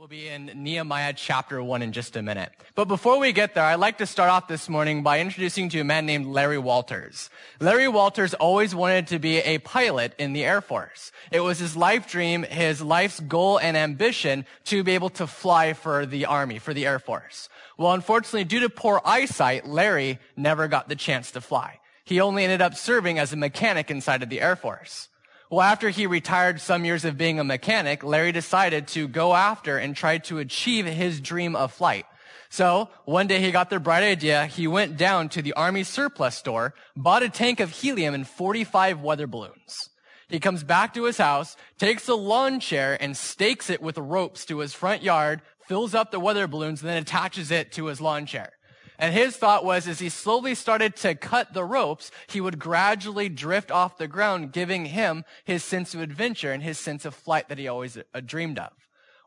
We'll be in Nehemiah chapter 1 in just a minute. But before we get there, I'd like to start off this morning by introducing to you a man named Larry Walters. Larry Walters always wanted to be a pilot in the Air Force. It was his life dream, his life's goal and ambition to be able to fly for the Army, for the Air Force. Well, unfortunately, due to poor eyesight, Larry never got the chance to fly. He only ended up serving as a mechanic inside of the Air Force. Well, after he retired some years of being a mechanic, Larry decided to go after and try to achieve his dream of flight. So one day he got the bright idea. He went down to the army surplus store, bought a tank of helium and 45 weather balloons. He comes back to his house, takes a lawn chair and stakes it with ropes to his front yard, fills up the weather balloons, and then attaches it to his lawn chair. And his thought was as he slowly started to cut the ropes, he would gradually drift off the ground, giving him his sense of adventure and his sense of flight that he always uh, dreamed of.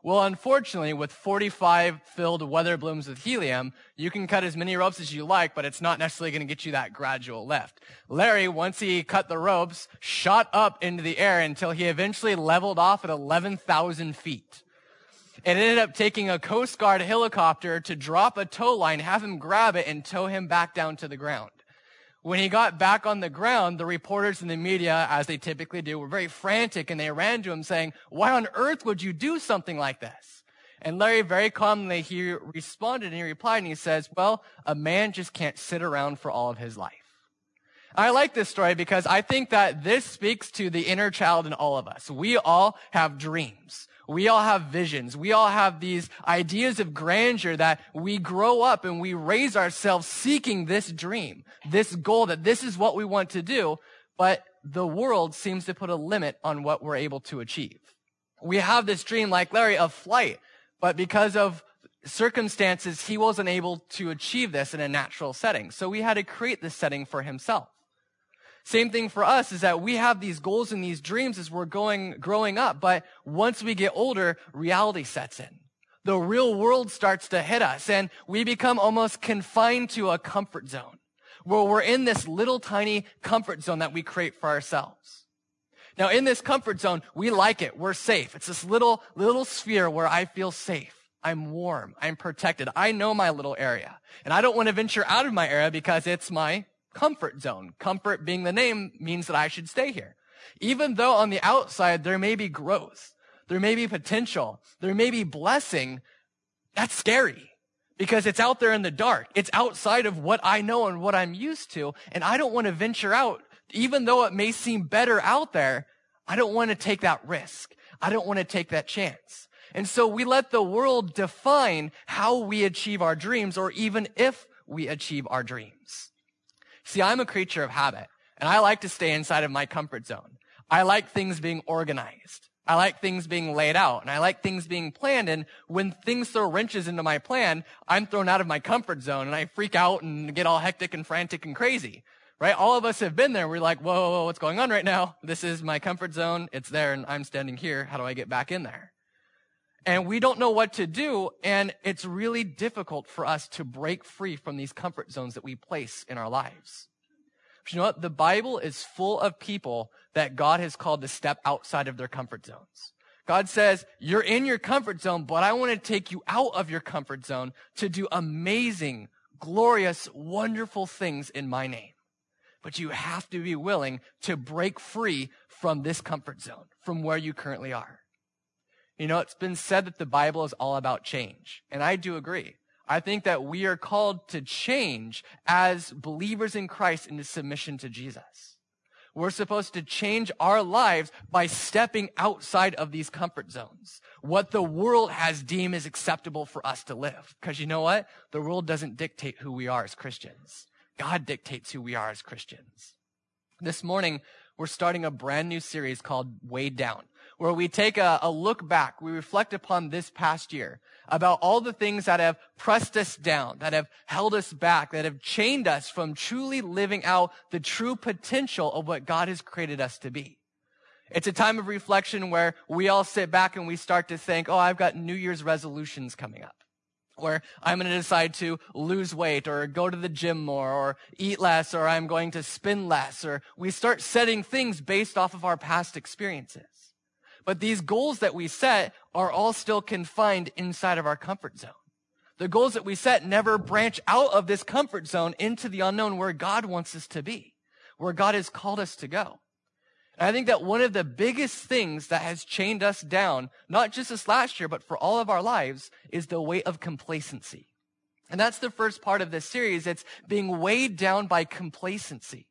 Well, unfortunately, with 45 filled weather balloons with helium, you can cut as many ropes as you like, but it's not necessarily going to get you that gradual lift. Larry, once he cut the ropes, shot up into the air until he eventually leveled off at 11,000 feet. It ended up taking a Coast Guard helicopter to drop a tow line, have him grab it, and tow him back down to the ground. When he got back on the ground, the reporters and the media, as they typically do, were very frantic and they ran to him saying, why on earth would you do something like this? And Larry very calmly, he responded and he replied and he says, well, a man just can't sit around for all of his life. I like this story because I think that this speaks to the inner child in all of us. We all have dreams. We all have visions. We all have these ideas of grandeur that we grow up and we raise ourselves seeking this dream, this goal that this is what we want to do. But the world seems to put a limit on what we're able to achieve. We have this dream like Larry of flight, but because of circumstances, he wasn't able to achieve this in a natural setting. So we had to create this setting for himself. Same thing for us is that we have these goals and these dreams as we're going, growing up. But once we get older, reality sets in. The real world starts to hit us and we become almost confined to a comfort zone where we're in this little tiny comfort zone that we create for ourselves. Now in this comfort zone, we like it. We're safe. It's this little, little sphere where I feel safe. I'm warm. I'm protected. I know my little area and I don't want to venture out of my area because it's my comfort zone. Comfort being the name means that I should stay here. Even though on the outside there may be growth, there may be potential, there may be blessing, that's scary because it's out there in the dark. It's outside of what I know and what I'm used to. And I don't want to venture out, even though it may seem better out there. I don't want to take that risk. I don't want to take that chance. And so we let the world define how we achieve our dreams or even if we achieve our dreams. See, I'm a creature of habit and I like to stay inside of my comfort zone. I like things being organized. I like things being laid out and I like things being planned. And when things throw wrenches into my plan, I'm thrown out of my comfort zone and I freak out and get all hectic and frantic and crazy. Right? All of us have been there. We're like, whoa, whoa, whoa, what's going on right now? This is my comfort zone. It's there and I'm standing here. How do I get back in there? And we don't know what to do. And it's really difficult for us to break free from these comfort zones that we place in our lives. But you know what? The Bible is full of people that God has called to step outside of their comfort zones. God says, you're in your comfort zone, but I want to take you out of your comfort zone to do amazing, glorious, wonderful things in my name. But you have to be willing to break free from this comfort zone, from where you currently are. You know, it's been said that the Bible is all about change. And I do agree. I think that we are called to change as believers in Christ into submission to Jesus. We're supposed to change our lives by stepping outside of these comfort zones. What the world has deemed is acceptable for us to live. Because you know what? The world doesn't dictate who we are as Christians. God dictates who we are as Christians. This morning, we're starting a brand new series called Weighed Down where we take a, a, look back, we reflect upon this past year about all the things that have pressed us down, that have held us back, that have chained us from truly living out the true potential of what God has created us to be. It's a time of reflection where we all sit back and we start to think, oh, I've got New Year's resolutions coming up. Where I'm going to decide to lose weight or go to the gym more or eat less or I'm going to spin less or we start setting things based off of our past experiences. But these goals that we set are all still confined inside of our comfort zone. The goals that we set never branch out of this comfort zone into the unknown where God wants us to be, where God has called us to go. And I think that one of the biggest things that has chained us down, not just this last year, but for all of our lives, is the weight of complacency. And that's the first part of this series. It's being weighed down by complacency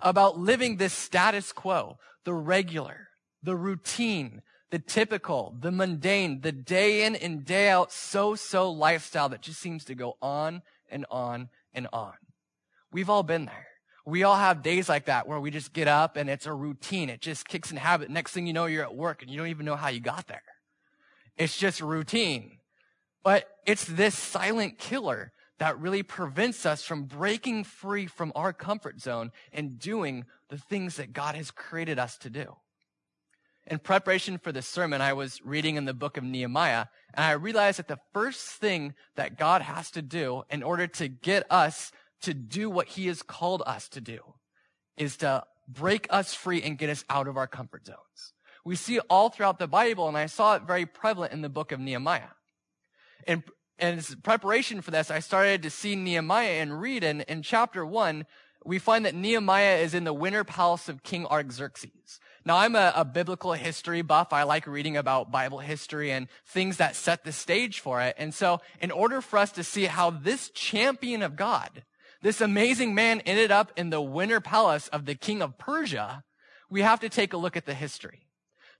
about living this status quo, the regular, the routine, the typical, the mundane, the day in and day out, so so lifestyle that just seems to go on and on and on. We've all been there. We all have days like that where we just get up and it's a routine. It just kicks in habit. Next thing you know, you're at work and you don't even know how you got there. It's just routine. But it's this silent killer that really prevents us from breaking free from our comfort zone and doing the things that God has created us to do. In preparation for this sermon, I was reading in the book of Nehemiah, and I realized that the first thing that God has to do in order to get us to do what he has called us to do is to break us free and get us out of our comfort zones. We see it all throughout the Bible, and I saw it very prevalent in the book of Nehemiah. And, and preparation for this, I started to see Nehemiah and read And in chapter one, we find that Nehemiah is in the winter palace of King Artaxerxes. Now, I'm a, a, biblical history buff. I like reading about Bible history and things that set the stage for it. And so, in order for us to see how this champion of God this amazing man ended up in the winter palace of the king of Persia, we have to take a look at the history.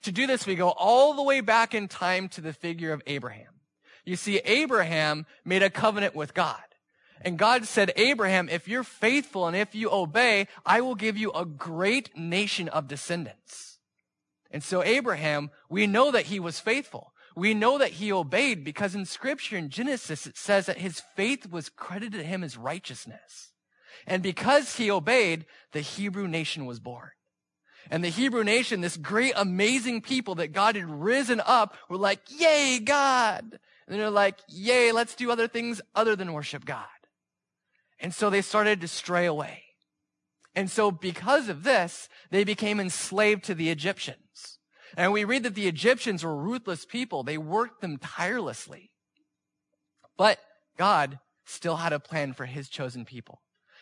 To do this, we go all the way back in time to the figure of Abraham. You see, Abraham made a covenant with God. And God said, Abraham, if you're faithful and if you obey, I will give you a great nation of descendants. And so Abraham, we know that he was faithful. We know that he obeyed because in scripture in Genesis it says that his faith was credited to him as righteousness. And because he obeyed, the Hebrew nation was born. And the Hebrew nation, this great, amazing people that God had risen up, were like, yay, God. And they're like, yay, let's do other things other than worship God. And so they started to stray away. And so because of this, they became enslaved to the Egyptians. And we read that the Egyptians were ruthless people. They worked them tirelessly. But God still had a plan for his chosen people.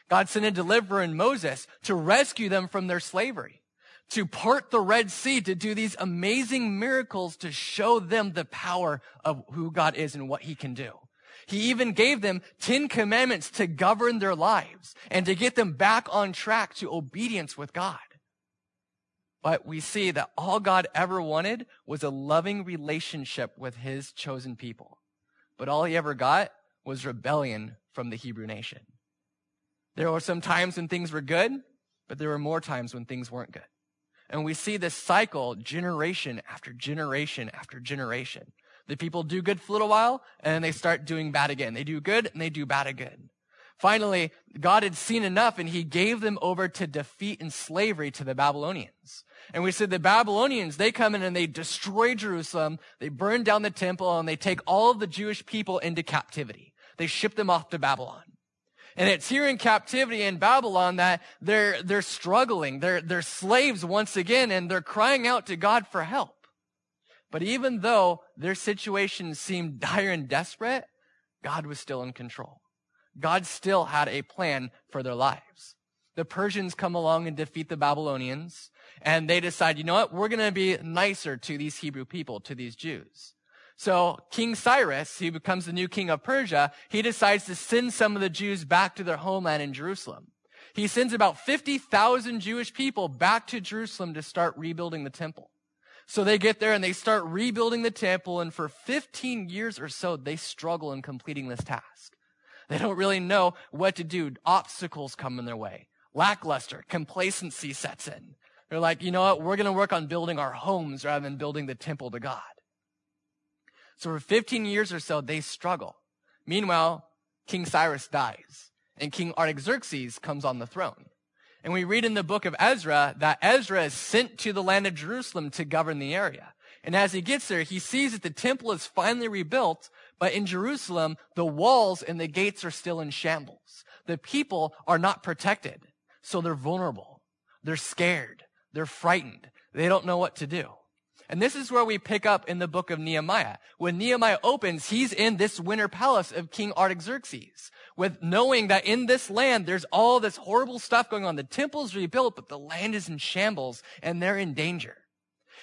God sent a deliverer in Moses to rescue them from their slavery, to part the Red Sea, to do these amazing miracles to show them the power of who God is and what he can do. He even gave them 10 commandments to govern their lives and to get them back on track to obedience with God. But we see that all God ever wanted was a loving relationship with his chosen people. But all he ever got was rebellion from the Hebrew nation. There were some times when things were good, but there were more times when things weren't good. And we see this cycle generation after generation after generation. The people do good for a little while and then they start doing bad again. They do good and they do bad again. Finally, God had seen enough and he gave them over to defeat and slavery to the Babylonians. And we said the Babylonians, they come in and they destroy Jerusalem, they burn down the temple, and they take all of the Jewish people into captivity. They ship them off to Babylon. And it's here in captivity in Babylon that they're, they're struggling. They're, they're slaves once again, and they're crying out to God for help. But even though their situation seemed dire and desperate, God was still in control. God still had a plan for their lives. The Persians come along and defeat the Babylonians and they decide, you know what? We're going to be nicer to these Hebrew people, to these Jews. So King Cyrus, he becomes the new king of Persia, he decides to send some of the Jews back to their homeland in Jerusalem. He sends about 50,000 Jewish people back to Jerusalem to start rebuilding the temple. So they get there and they start rebuilding the temple and for 15 years or so, they struggle in completing this task. They don't really know what to do. Obstacles come in their way. Lackluster, complacency sets in. They're like, you know what? We're going to work on building our homes rather than building the temple to God. So for 15 years or so, they struggle. Meanwhile, King Cyrus dies and King Artaxerxes comes on the throne. And we read in the book of Ezra that Ezra is sent to the land of Jerusalem to govern the area. And as he gets there, he sees that the temple is finally rebuilt, but in Jerusalem, the walls and the gates are still in shambles. The people are not protected, so they're vulnerable. They're scared. They're frightened. They don't know what to do. And this is where we pick up in the book of Nehemiah. When Nehemiah opens, he's in this winter palace of King Artaxerxes with knowing that in this land, there's all this horrible stuff going on. The temple's rebuilt, but the land is in shambles and they're in danger.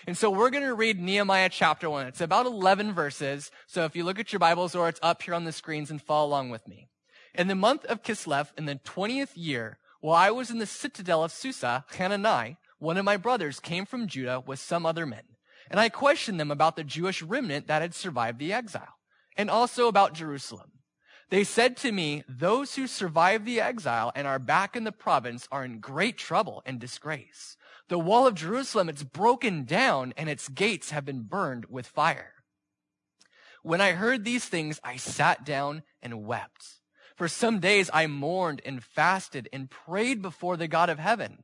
And so we're going to read Nehemiah chapter one. It's about 11 verses. So if you look at your Bibles or it's up here on the screens and follow along with me. In the month of Kislev, in the 20th year, while I was in the citadel of Susa, Hanani, one of my brothers came from Judah with some other men. And I questioned them about the Jewish remnant that had survived the exile and also about Jerusalem. They said to me, those who survived the exile and are back in the province are in great trouble and disgrace. The wall of Jerusalem, it's broken down and its gates have been burned with fire. When I heard these things, I sat down and wept. For some days I mourned and fasted and prayed before the God of heaven.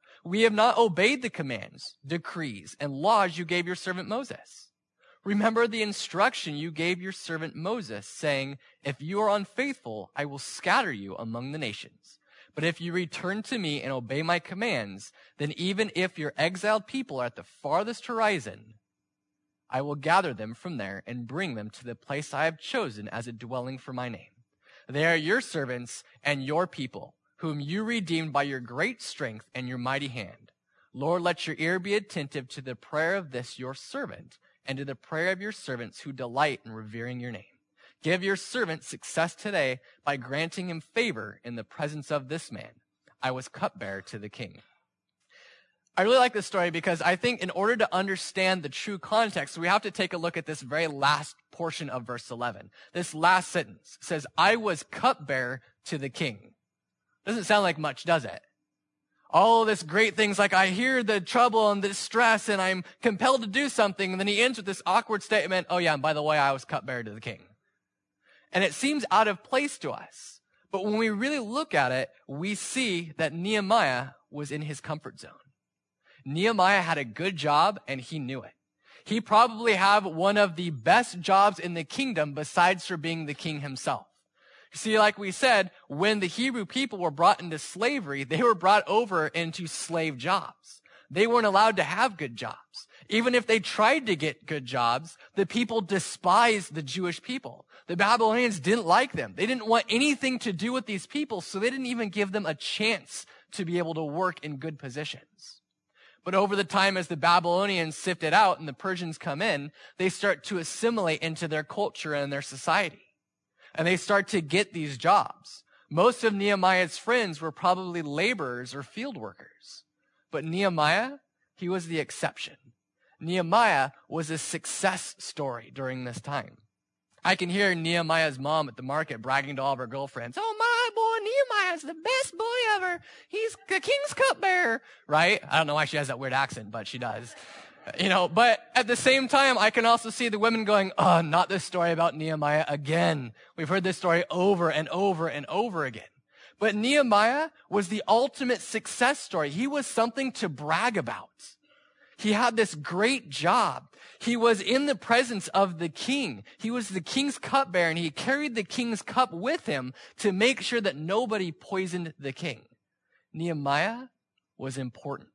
We have not obeyed the commands, decrees, and laws you gave your servant Moses. Remember the instruction you gave your servant Moses, saying, If you are unfaithful, I will scatter you among the nations. But if you return to me and obey my commands, then even if your exiled people are at the farthest horizon, I will gather them from there and bring them to the place I have chosen as a dwelling for my name. They are your servants and your people whom you redeemed by your great strength and your mighty hand. Lord, let your ear be attentive to the prayer of this your servant and to the prayer of your servants who delight in revering your name. Give your servant success today by granting him favor in the presence of this man. I was cupbearer to the king. I really like this story because I think in order to understand the true context, we have to take a look at this very last portion of verse 11. This last sentence says, I was cupbearer to the king. Doesn't sound like much, does it? All this great things like I hear the trouble and the stress and I'm compelled to do something. And then he ends with this awkward statement. Oh yeah. And by the way, I was cupbearer to the king. And it seems out of place to us. But when we really look at it, we see that Nehemiah was in his comfort zone. Nehemiah had a good job and he knew it. He probably had one of the best jobs in the kingdom besides for being the king himself. See, like we said, when the Hebrew people were brought into slavery, they were brought over into slave jobs. They weren't allowed to have good jobs. Even if they tried to get good jobs, the people despised the Jewish people. The Babylonians didn't like them. They didn't want anything to do with these people, so they didn't even give them a chance to be able to work in good positions. But over the time, as the Babylonians sifted out and the Persians come in, they start to assimilate into their culture and their society and they start to get these jobs. Most of Nehemiah's friends were probably laborers or field workers. But Nehemiah, he was the exception. Nehemiah was a success story during this time. I can hear Nehemiah's mom at the market bragging to all of her girlfriends, Oh, my boy Nehemiah's the best boy ever. He's the king's cupbearer, right? I don't know why she has that weird accent, but she does. You know, but at the same time, I can also see the women going, oh, not this story about Nehemiah again. We've heard this story over and over and over again. But Nehemiah was the ultimate success story. He was something to brag about. He had this great job. He was in the presence of the king. He was the king's cupbearer and he carried the king's cup with him to make sure that nobody poisoned the king. Nehemiah was important.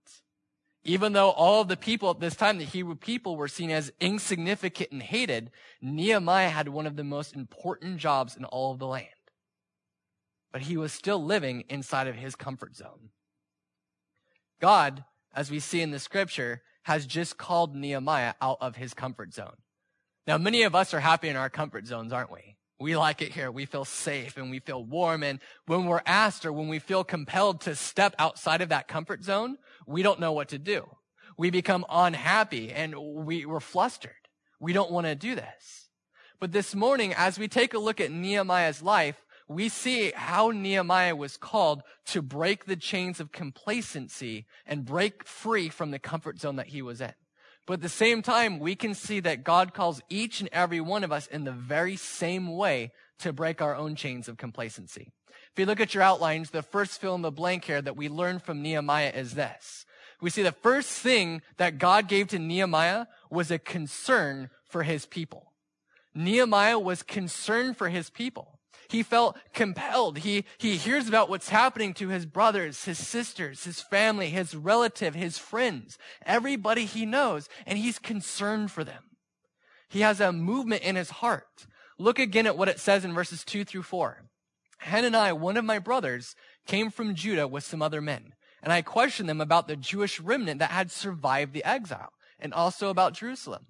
Even though all of the people at this time, the Hebrew people were seen as insignificant and hated, Nehemiah had one of the most important jobs in all of the land. But he was still living inside of his comfort zone. God, as we see in the scripture, has just called Nehemiah out of his comfort zone. Now, many of us are happy in our comfort zones, aren't we? We like it here. We feel safe and we feel warm. And when we're asked or when we feel compelled to step outside of that comfort zone, we don't know what to do. We become unhappy and we, we're flustered. We don't want to do this. But this morning, as we take a look at Nehemiah's life, we see how Nehemiah was called to break the chains of complacency and break free from the comfort zone that he was in. But at the same time, we can see that God calls each and every one of us in the very same way to break our own chains of complacency. If you look at your outlines, the first fill in the blank here that we learn from Nehemiah is this. We see the first thing that God gave to Nehemiah was a concern for his people. Nehemiah was concerned for his people. He felt compelled. He, he hears about what's happening to his brothers, his sisters, his family, his relative, his friends, everybody he knows, and he's concerned for them. He has a movement in his heart. Look again at what it says in verses two through four. Hananiah, one of my brothers, came from Judah with some other men, and I questioned them about the Jewish remnant that had survived the exile, and also about Jerusalem.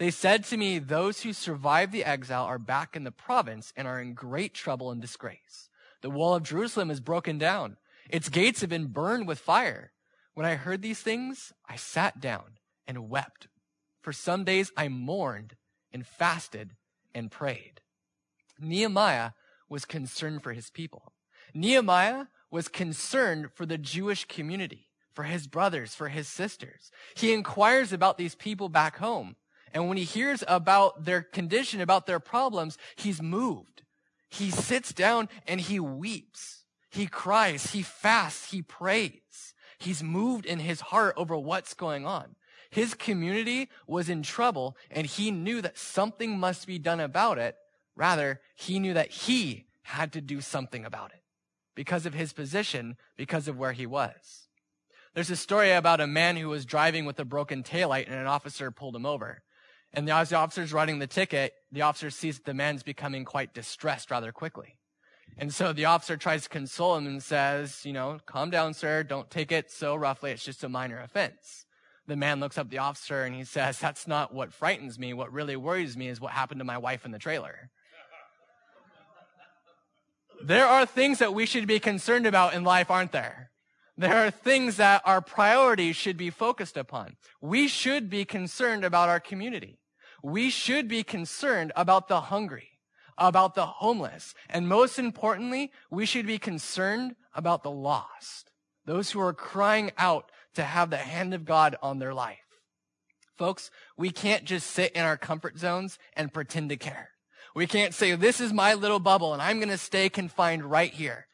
They said to me, Those who survived the exile are back in the province and are in great trouble and disgrace. The wall of Jerusalem is broken down. Its gates have been burned with fire. When I heard these things, I sat down and wept. For some days I mourned and fasted and prayed. Nehemiah was concerned for his people. Nehemiah was concerned for the Jewish community, for his brothers, for his sisters. He inquires about these people back home. And when he hears about their condition, about their problems, he's moved. He sits down and he weeps. He cries. He fasts. He prays. He's moved in his heart over what's going on. His community was in trouble and he knew that something must be done about it. Rather, he knew that he had to do something about it because of his position, because of where he was. There's a story about a man who was driving with a broken taillight and an officer pulled him over. And as the officer's writing the ticket, the officer sees that the man's becoming quite distressed rather quickly. And so the officer tries to console him and says, you know, calm down, sir. Don't take it so roughly. It's just a minor offense. The man looks up the officer and he says, that's not what frightens me. What really worries me is what happened to my wife in the trailer. there are things that we should be concerned about in life, aren't there? There are things that our priorities should be focused upon. We should be concerned about our community we should be concerned about the hungry, about the homeless, and most importantly, we should be concerned about the lost, those who are crying out to have the hand of God on their life. Folks, we can't just sit in our comfort zones and pretend to care. We can't say, this is my little bubble and I'm going to stay confined right here.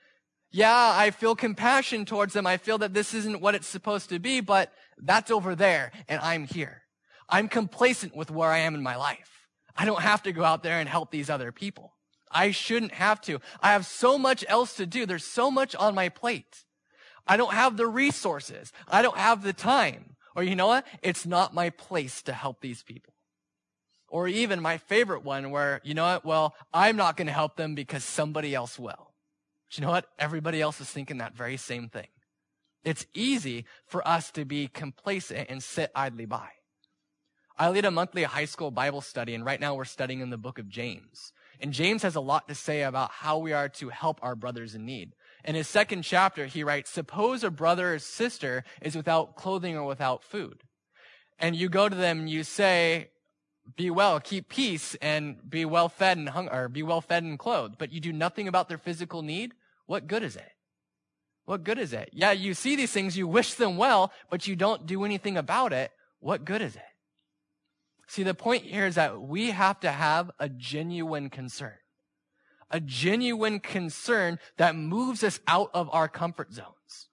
Yeah, I feel compassion towards them. I feel that this isn't what it's supposed to be, but that's over there and I'm here. I'm complacent with where I am in my life. I don't have to go out there and help these other people. I shouldn't have to. I have so much else to do. There's so much on my plate. I don't have the resources. I don't have the time. Or you know what? It's not my place to help these people. Or even my favorite one where, you know what? Well, I'm not going to help them because somebody else will. But you know what? Everybody else is thinking that very same thing. It's easy for us to be complacent and sit idly by. I lead a monthly high school Bible study, and right now we're studying in the book of James. And James has a lot to say about how we are to help our brothers in need. In his second chapter, he writes, Suppose a brother or sister is without clothing or without food. And you go to them and you say, Be well, keep peace, and be well fed and hung, or be well fed and clothed, but you do nothing about their physical need. What good is it? What good is it? Yeah, you see these things, you wish them well, but you don't do anything about it. What good is it? See, the point here is that we have to have a genuine concern. A genuine concern that moves us out of our comfort zones.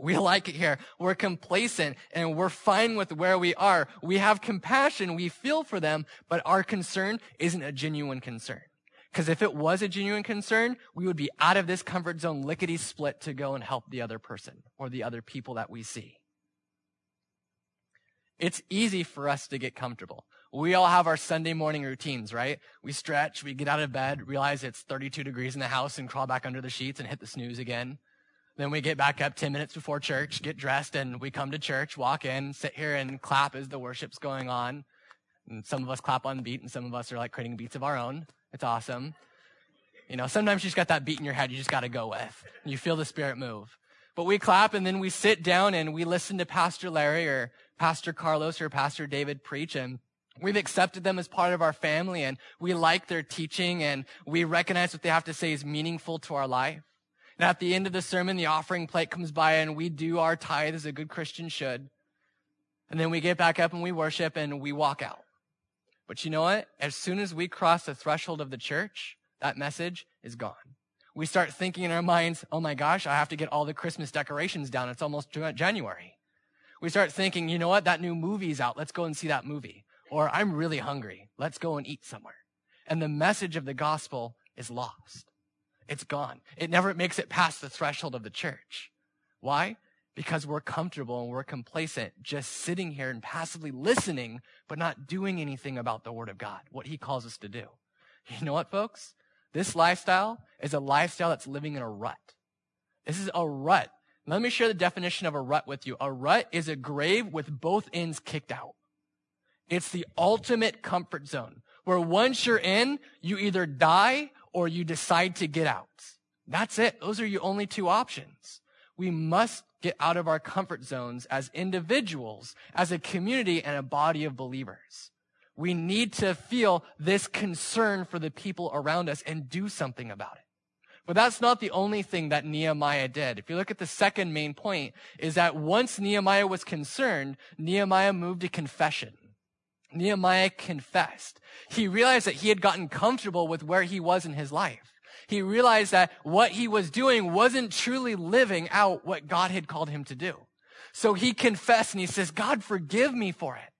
We like it here. We're complacent and we're fine with where we are. We have compassion. We feel for them, but our concern isn't a genuine concern. Because if it was a genuine concern, we would be out of this comfort zone lickety split to go and help the other person or the other people that we see. It's easy for us to get comfortable. We all have our Sunday morning routines, right? We stretch, we get out of bed, realize it's 32 degrees in the house and crawl back under the sheets and hit the snooze again. Then we get back up 10 minutes before church, get dressed, and we come to church, walk in, sit here and clap as the worship's going on. And some of us clap on beat and some of us are like creating beats of our own. It's awesome. You know, sometimes you just got that beat in your head you just got to go with. You feel the spirit move. But we clap and then we sit down and we listen to Pastor Larry or Pastor Carlos or Pastor David preach and we've accepted them as part of our family and we like their teaching and we recognize what they have to say is meaningful to our life. And at the end of the sermon, the offering plate comes by and we do our tithe as a good Christian should. And then we get back up and we worship and we walk out. But you know what? As soon as we cross the threshold of the church, that message is gone. We start thinking in our minds, oh my gosh, I have to get all the Christmas decorations down. It's almost January. We start thinking, you know what? That new movie's out. Let's go and see that movie. Or I'm really hungry. Let's go and eat somewhere. And the message of the gospel is lost. It's gone. It never makes it past the threshold of the church. Why? Because we're comfortable and we're complacent, just sitting here and passively listening, but not doing anything about the word of God, what he calls us to do. You know what, folks? This lifestyle is a lifestyle that's living in a rut. This is a rut. Let me share the definition of a rut with you. A rut is a grave with both ends kicked out. It's the ultimate comfort zone where once you're in, you either die or you decide to get out. That's it. Those are your only two options. We must get out of our comfort zones as individuals, as a community and a body of believers. We need to feel this concern for the people around us and do something about it. But that's not the only thing that Nehemiah did. If you look at the second main point is that once Nehemiah was concerned, Nehemiah moved to confession. Nehemiah confessed. He realized that he had gotten comfortable with where he was in his life. He realized that what he was doing wasn't truly living out what God had called him to do. So he confessed and he says, God, forgive me for it.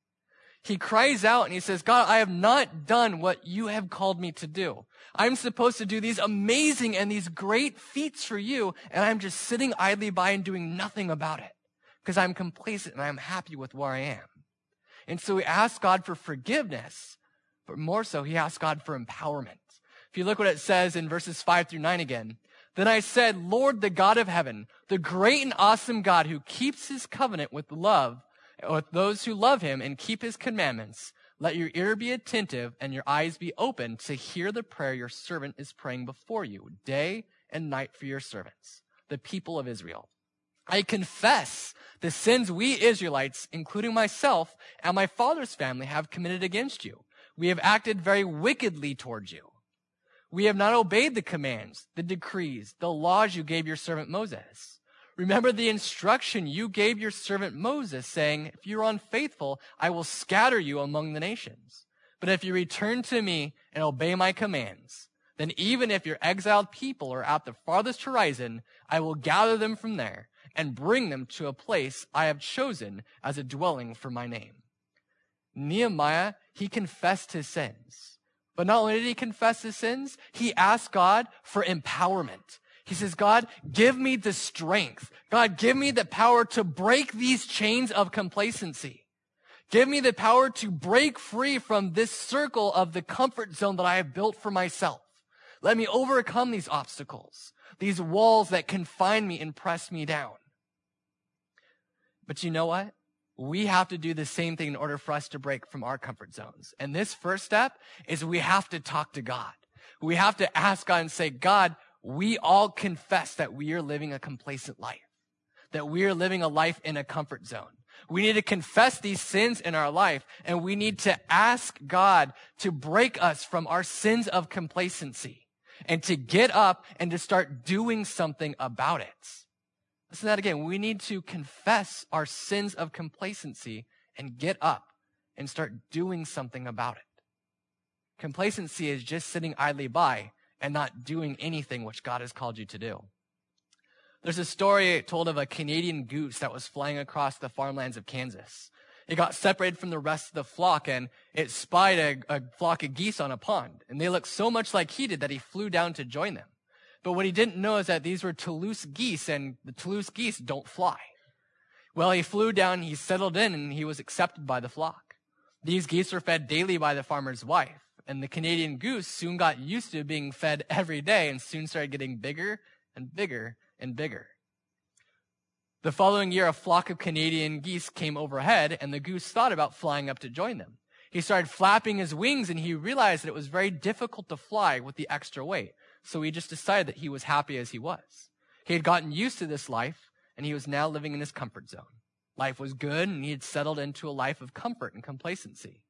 He cries out and he says, God, I have not done what you have called me to do. I'm supposed to do these amazing and these great feats for you, and I'm just sitting idly by and doing nothing about it because I'm complacent and I'm happy with where I am. And so he asks God for forgiveness, but more so, he asks God for empowerment. If you look what it says in verses five through nine again, then I said, Lord, the God of heaven, the great and awesome God who keeps his covenant with love, with those who love him and keep his commandments, let your ear be attentive and your eyes be open to hear the prayer your servant is praying before you day and night for your servants, the people of Israel. I confess the sins we Israelites, including myself and my father's family, have committed against you. We have acted very wickedly towards you. We have not obeyed the commands, the decrees, the laws you gave your servant Moses. Remember the instruction you gave your servant Moses, saying, If you are unfaithful, I will scatter you among the nations. But if you return to me and obey my commands, then even if your exiled people are at the farthest horizon, I will gather them from there and bring them to a place I have chosen as a dwelling for my name. Nehemiah, he confessed his sins. But not only did he confess his sins, he asked God for empowerment. He says, God, give me the strength. God, give me the power to break these chains of complacency. Give me the power to break free from this circle of the comfort zone that I have built for myself. Let me overcome these obstacles, these walls that confine me and press me down. But you know what? We have to do the same thing in order for us to break from our comfort zones. And this first step is we have to talk to God. We have to ask God and say, God, we all confess that we are living a complacent life, that we are living a life in a comfort zone. We need to confess these sins in our life and we need to ask God to break us from our sins of complacency and to get up and to start doing something about it. Listen to that again. We need to confess our sins of complacency and get up and start doing something about it. Complacency is just sitting idly by and not doing anything which God has called you to do. There's a story told of a Canadian goose that was flying across the farmlands of Kansas. It got separated from the rest of the flock and it spied a, a flock of geese on a pond. And they looked so much like he did that he flew down to join them. But what he didn't know is that these were Toulouse geese and the Toulouse geese don't fly. Well, he flew down, he settled in, and he was accepted by the flock. These geese were fed daily by the farmer's wife, and the Canadian goose soon got used to being fed every day and soon started getting bigger and bigger and bigger. The following year, a flock of Canadian geese came overhead, and the goose thought about flying up to join them. He started flapping his wings, and he realized that it was very difficult to fly with the extra weight. So he just decided that he was happy as he was. He had gotten used to this life and he was now living in his comfort zone. Life was good and he had settled into a life of comfort and complacency.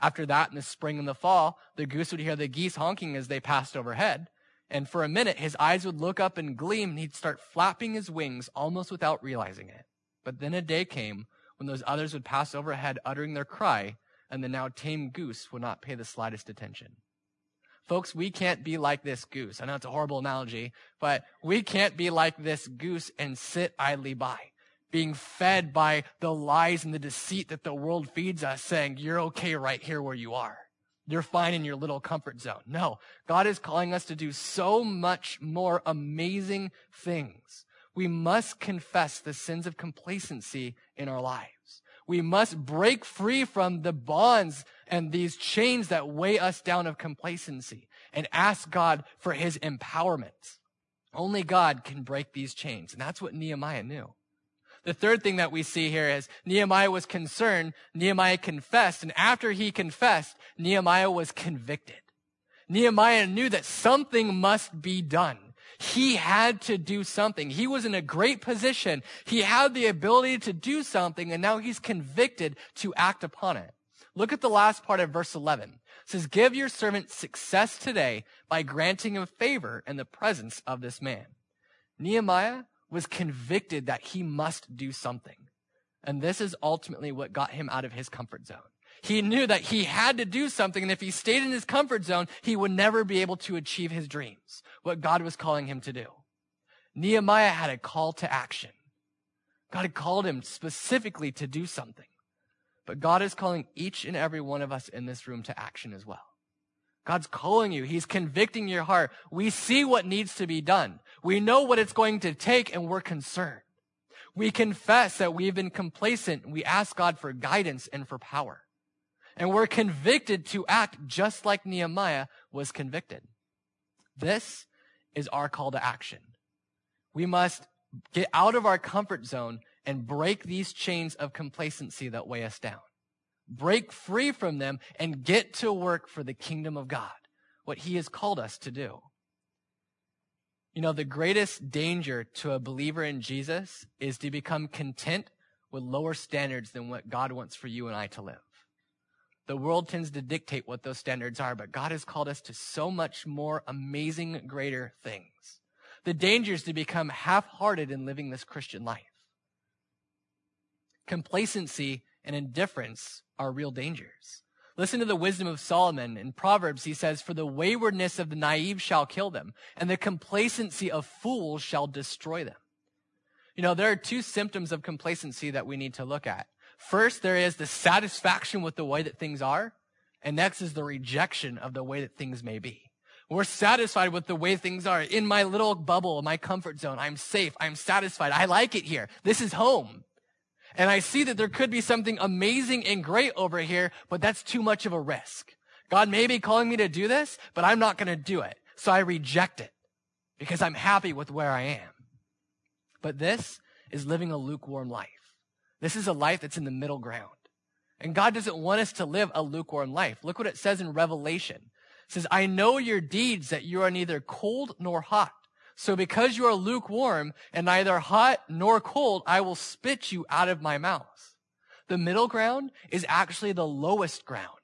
After that, in the spring and the fall, the goose would hear the geese honking as they passed overhead. And for a minute, his eyes would look up and gleam and he'd start flapping his wings almost without realizing it. But then a day came when those others would pass overhead uttering their cry, and the now tame goose would not pay the slightest attention. Folks, we can't be like this goose. I know it's a horrible analogy, but we can't be like this goose and sit idly by, being fed by the lies and the deceit that the world feeds us, saying, you're okay right here where you are. You're fine in your little comfort zone. No, God is calling us to do so much more amazing things. We must confess the sins of complacency in our lives. We must break free from the bonds and these chains that weigh us down of complacency and ask God for his empowerment. Only God can break these chains. And that's what Nehemiah knew. The third thing that we see here is Nehemiah was concerned, Nehemiah confessed, and after he confessed, Nehemiah was convicted. Nehemiah knew that something must be done. He had to do something. He was in a great position. He had the ability to do something, and now he's convicted to act upon it. Look at the last part of verse 11. It says, Give your servant success today by granting him favor in the presence of this man. Nehemiah was convicted that he must do something. And this is ultimately what got him out of his comfort zone. He knew that he had to do something, and if he stayed in his comfort zone, he would never be able to achieve his dreams, what God was calling him to do. Nehemiah had a call to action. God had called him specifically to do something. But God is calling each and every one of us in this room to action as well. God's calling you. He's convicting your heart. We see what needs to be done. We know what it's going to take and we're concerned. We confess that we've been complacent. We ask God for guidance and for power. And we're convicted to act just like Nehemiah was convicted. This is our call to action. We must get out of our comfort zone and break these chains of complacency that weigh us down. Break free from them and get to work for the kingdom of God, what he has called us to do. You know, the greatest danger to a believer in Jesus is to become content with lower standards than what God wants for you and I to live. The world tends to dictate what those standards are, but God has called us to so much more amazing, greater things. The danger is to become half-hearted in living this Christian life. Complacency and indifference are real dangers. Listen to the wisdom of Solomon. In Proverbs, he says, For the waywardness of the naive shall kill them, and the complacency of fools shall destroy them. You know, there are two symptoms of complacency that we need to look at. First, there is the satisfaction with the way that things are, and next is the rejection of the way that things may be. We're satisfied with the way things are. In my little bubble, my comfort zone, I'm safe, I'm satisfied, I like it here. This is home. And I see that there could be something amazing and great over here, but that's too much of a risk. God may be calling me to do this, but I'm not going to do it. So I reject it because I'm happy with where I am. But this is living a lukewarm life. This is a life that's in the middle ground. And God doesn't want us to live a lukewarm life. Look what it says in Revelation. It says, I know your deeds that you are neither cold nor hot. So because you are lukewarm and neither hot nor cold, I will spit you out of my mouth. The middle ground is actually the lowest ground.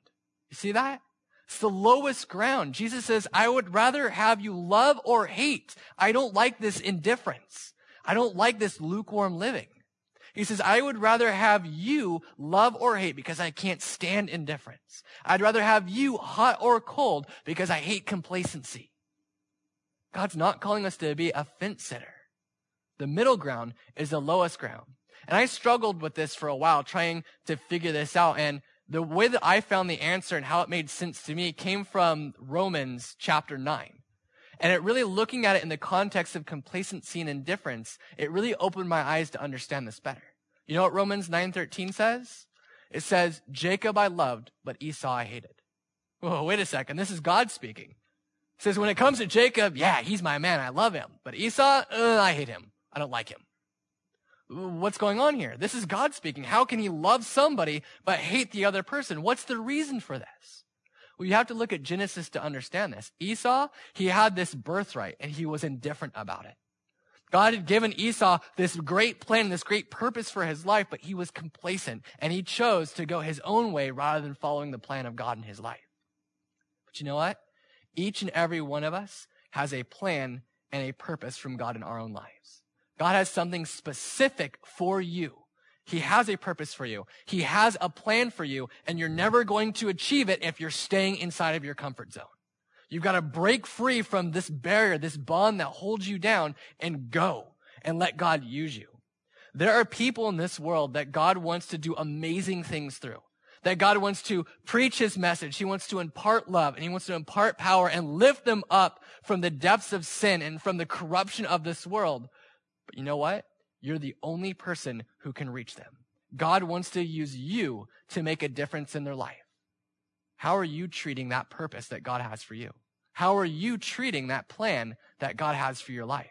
You see that? It's the lowest ground. Jesus says, I would rather have you love or hate. I don't like this indifference. I don't like this lukewarm living. He says, I would rather have you love or hate because I can't stand indifference. I'd rather have you hot or cold because I hate complacency. God's not calling us to be a fence sitter. The middle ground is the lowest ground. And I struggled with this for a while, trying to figure this out. And the way that I found the answer and how it made sense to me came from Romans chapter 9. And it really looking at it in the context of complacency and indifference, it really opened my eyes to understand this better. You know what Romans 9:13 says? It says, "Jacob I loved, but Esau I hated." Whoa, wait a second. This is God speaking says, when it comes to Jacob, yeah, he's my man. I love him. But Esau, uh, I hate him. I don't like him. What's going on here? This is God speaking. How can he love somebody but hate the other person? What's the reason for this? Well, you have to look at Genesis to understand this. Esau, he had this birthright and he was indifferent about it. God had given Esau this great plan, this great purpose for his life, but he was complacent and he chose to go his own way rather than following the plan of God in his life. But you know what? Each and every one of us has a plan and a purpose from God in our own lives. God has something specific for you. He has a purpose for you. He has a plan for you, and you're never going to achieve it if you're staying inside of your comfort zone. You've got to break free from this barrier, this bond that holds you down and go and let God use you. There are people in this world that God wants to do amazing things through. That God wants to preach his message. He wants to impart love and he wants to impart power and lift them up from the depths of sin and from the corruption of this world. But you know what? You're the only person who can reach them. God wants to use you to make a difference in their life. How are you treating that purpose that God has for you? How are you treating that plan that God has for your life?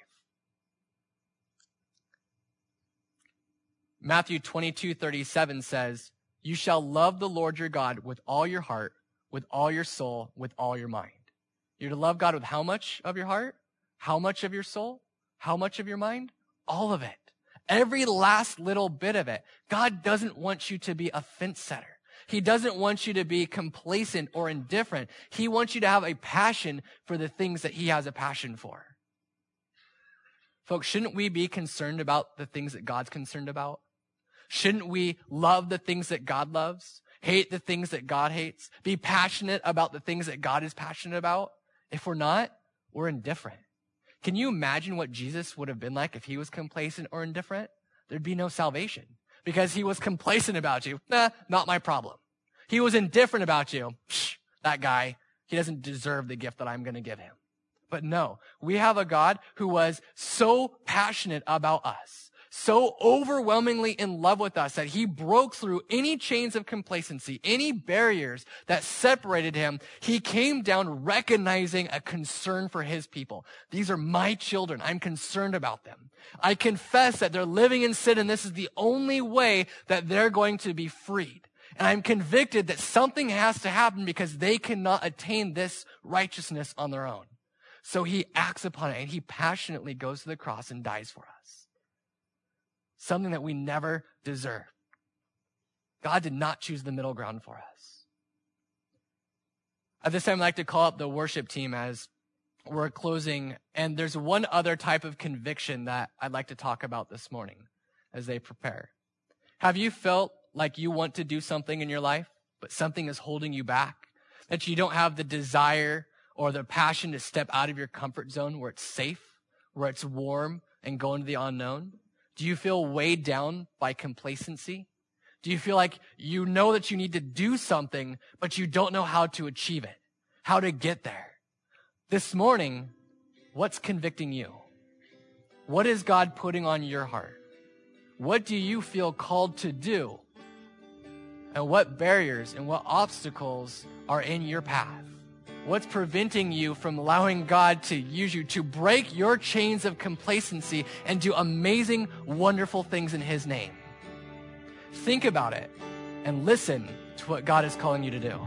Matthew 22, 37 says, You shall love the Lord your God with all your heart, with all your soul, with all your mind. You're to love God with how much of your heart? How much of your soul? How much of your mind? All of it. Every last little bit of it. God doesn't want you to be a fence setter. He doesn't want you to be complacent or indifferent. He wants you to have a passion for the things that he has a passion for. Folks, shouldn't we be concerned about the things that God's concerned about? Shouldn't we love the things that God loves? Hate the things that God hates? Be passionate about the things that God is passionate about? If we're not, we're indifferent. Can you imagine what Jesus would have been like if he was complacent or indifferent? There'd be no salvation because he was complacent about you. Nah, not my problem. He was indifferent about you. Psh, that guy, he doesn't deserve the gift that I'm going to give him. But no, we have a God who was so passionate about us so overwhelmingly in love with us that he broke through any chains of complacency, any barriers that separated him. He came down recognizing a concern for his people. These are my children. I'm concerned about them. I confess that they're living in sin and this is the only way that they're going to be freed. And I'm convicted that something has to happen because they cannot attain this righteousness on their own. So he acts upon it and he passionately goes to the cross and dies for us something that we never deserve. God did not choose the middle ground for us. At this time, I'd like to call up the worship team as we're closing. And there's one other type of conviction that I'd like to talk about this morning as they prepare. Have you felt like you want to do something in your life, but something is holding you back? That you don't have the desire or the passion to step out of your comfort zone where it's safe, where it's warm, and go into the unknown? Do you feel weighed down by complacency? Do you feel like you know that you need to do something, but you don't know how to achieve it, how to get there? This morning, what's convicting you? What is God putting on your heart? What do you feel called to do? And what barriers and what obstacles are in your path? What's preventing you from allowing God to use you to break your chains of complacency and do amazing, wonderful things in His name? Think about it and listen to what God is calling you to do.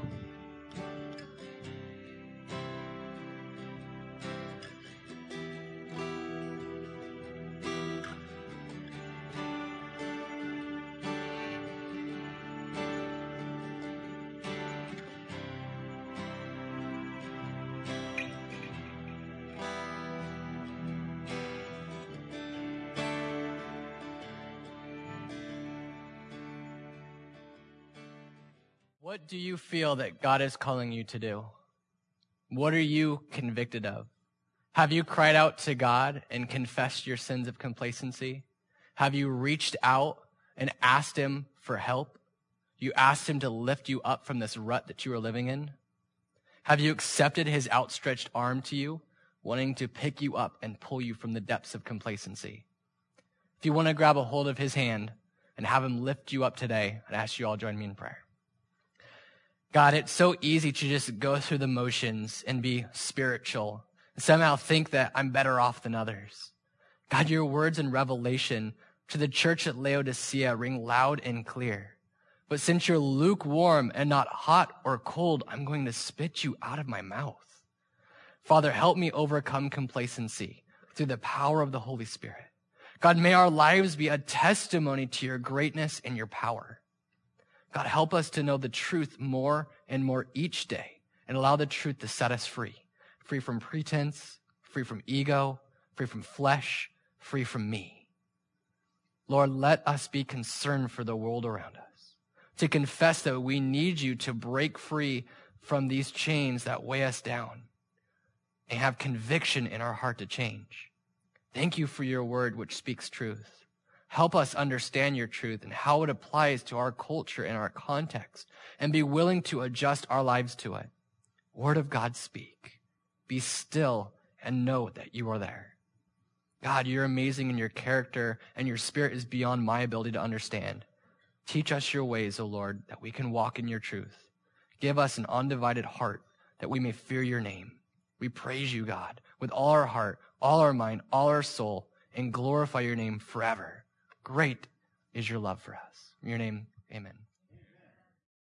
What do you feel that God is calling you to do? What are you convicted of? Have you cried out to God and confessed your sins of complacency? Have you reached out and asked Him for help? You asked Him to lift you up from this rut that you are living in? Have you accepted His outstretched arm to you, wanting to pick you up and pull you from the depths of complacency? If you want to grab a hold of His hand and have Him lift you up today, I'd ask you all join me in prayer. God, it's so easy to just go through the motions and be spiritual and somehow think that I'm better off than others. God, your words in Revelation to the church at Laodicea ring loud and clear. But since you're lukewarm and not hot or cold, I'm going to spit you out of my mouth. Father, help me overcome complacency through the power of the Holy Spirit. God, may our lives be a testimony to your greatness and your power. God, help us to know the truth more and more each day and allow the truth to set us free. Free from pretense, free from ego, free from flesh, free from me. Lord, let us be concerned for the world around us, to confess that we need you to break free from these chains that weigh us down and have conviction in our heart to change. Thank you for your word, which speaks truth. Help us understand your truth and how it applies to our culture and our context and be willing to adjust our lives to it. Word of God, speak. Be still and know that you are there. God, you're amazing in your character and your spirit is beyond my ability to understand. Teach us your ways, O Lord, that we can walk in your truth. Give us an undivided heart that we may fear your name. We praise you, God, with all our heart, all our mind, all our soul, and glorify your name forever. Great is your love for us. In your name, amen.